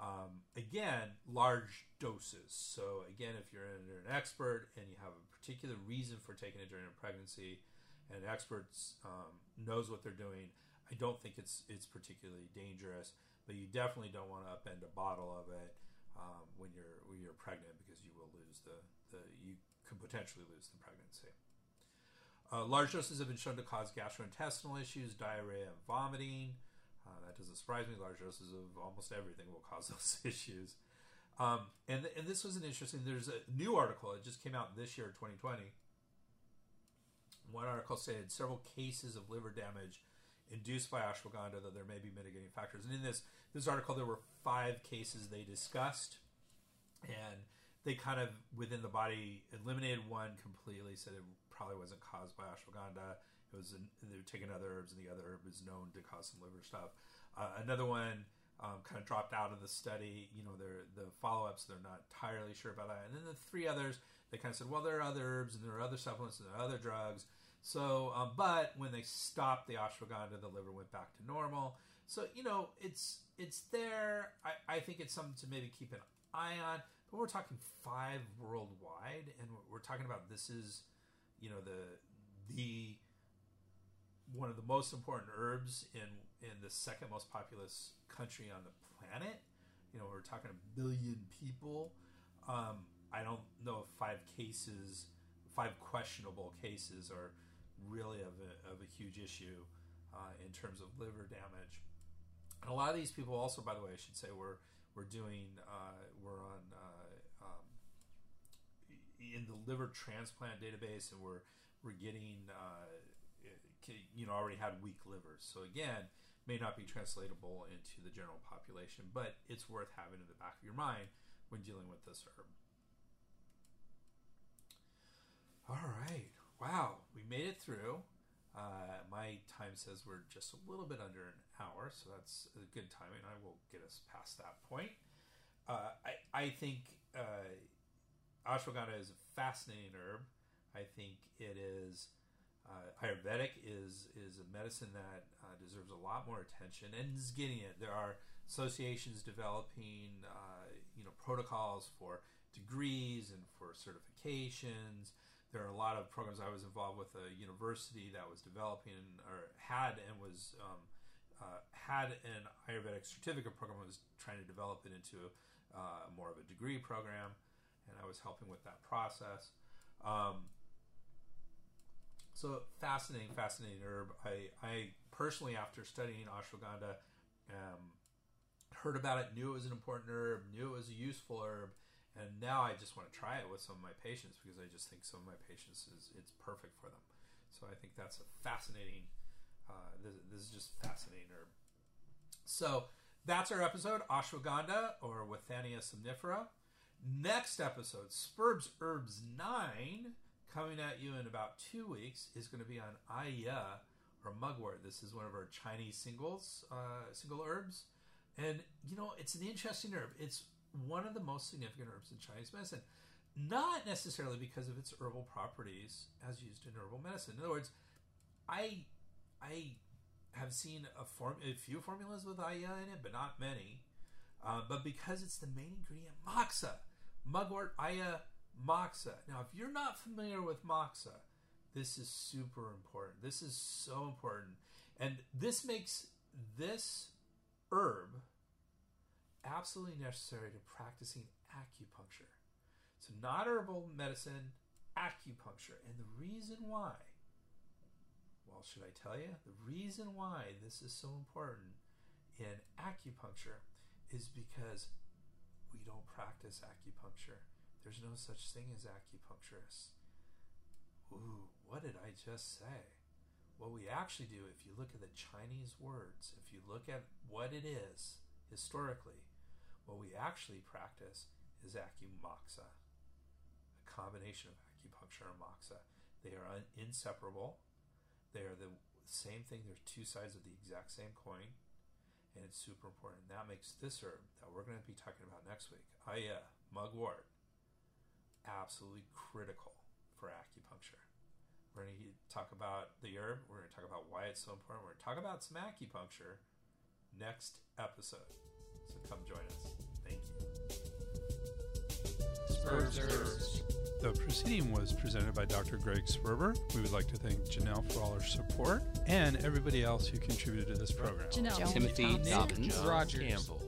Um, again, large doses. So again, if you're an expert and you have a particular reason for taking it during a pregnancy, and experts um, knows what they're doing, I don't think it's it's particularly dangerous. But you definitely don't want to upend a bottle of it um, when you're when you're pregnant because you will lose the, the you could potentially lose the pregnancy. Uh, large doses have been shown to cause gastrointestinal issues, diarrhea, and vomiting. Uh, that doesn't surprise me. Large doses of almost everything will cause those issues. Um, and, and this was an interesting. There's a new article. It just came out this year, 2020. One article said several cases of liver damage induced by ashwagandha, though there may be mitigating factors. And in this this article, there were five cases they discussed, and they kind of within the body eliminated one completely. Said it probably wasn't caused by ashwagandha. It was an, they were taking other herbs, and the other herb is known to cause some liver stuff. Uh, another one um, kind of dropped out of the study. You know, they're, the follow ups they're not entirely sure about that. And then the three others they kind of said, well, there are other herbs and there are other supplements and there are other drugs. So, um, but when they stopped the ashwagandha, the liver went back to normal. So you know, it's it's there. I, I think it's something to maybe keep an eye on. But we're talking five worldwide, and we're talking about this is, you know, the the one of the most important herbs in in the second most populous country on the planet. You know, we're talking a billion people. Um, I don't know if five cases, five questionable cases, are really of a, of a huge issue uh, in terms of liver damage. And a lot of these people, also, by the way, I should say, we're we're doing uh, we're on uh, in the liver transplant database, and we're we're getting uh, you know already had weak livers. So again, may not be translatable into the general population, but it's worth having in the back of your mind when dealing with this herb. All right. Wow, we made it through. Uh, my time says we're just a little bit under an hour, so that's a good timing. I will get us past that point. Uh, I, I think uh, ashwagandha is a fascinating herb. I think it is uh, Ayurvedic is is a medicine that uh, deserves a lot more attention and is getting it. There are associations developing, uh, you know, protocols for degrees and for certifications there are a lot of programs. I was involved with a university that was developing or had and was um, uh, had an Ayurvedic certificate program. Was trying to develop it into uh, more of a degree program, and I was helping with that process. Um, so fascinating, fascinating herb. I, I personally, after studying ashwagandha, um, heard about it, knew it was an important herb, knew it was a useful herb, and now I just want to try it with some of my patients because I just think some of my patients is it's perfect for them. So I think that's a fascinating. Uh, this, this is just fascinating herb. So that's our episode, ashwagandha or Withania somnifera. Next episode, Spurbs Herbs 9, coming at you in about two weeks, is going to be on Aya or mugwort. This is one of our Chinese singles, uh, single herbs. And, you know, it's an interesting herb. It's one of the most significant herbs in Chinese medicine. Not necessarily because of its herbal properties as used in herbal medicine. In other words, I I have seen a form a few formulas with Aya in it, but not many. Uh, but because it's the main ingredient, moxa, mugwort Aya moxa. Now, if you're not familiar with moxa, this is super important. This is so important, and this makes this herb absolutely necessary to practicing acupuncture. So, not herbal medicine, acupuncture. And the reason why, well, should I tell you? The reason why this is so important in acupuncture is because we don't practice acupuncture. There's no such thing as acupuncturists. Ooh, what did I just say? What we actually do, if you look at the Chinese words, if you look at what it is historically, What we actually practice is acumoxa, a combination of acupuncture and moxa. They are un- inseparable. They are the same thing. There's two sides of the exact same coin, and it's super important. That makes this herb that we're going to be talking about next week, Aya mugwort, absolutely critical for acupuncture. We're going to talk about the herb. We're going to talk about why it's so important. We're going to talk about some acupuncture next episode. So come join us. Thank you. Spurbs Herbs. The proceeding was presented by Dr. Greg Sperber. We would like to thank Janelle for all her support and everybody else who contributed to this program. Janelle. Timothy Thompson. Dobbins, Rogers. Campbell,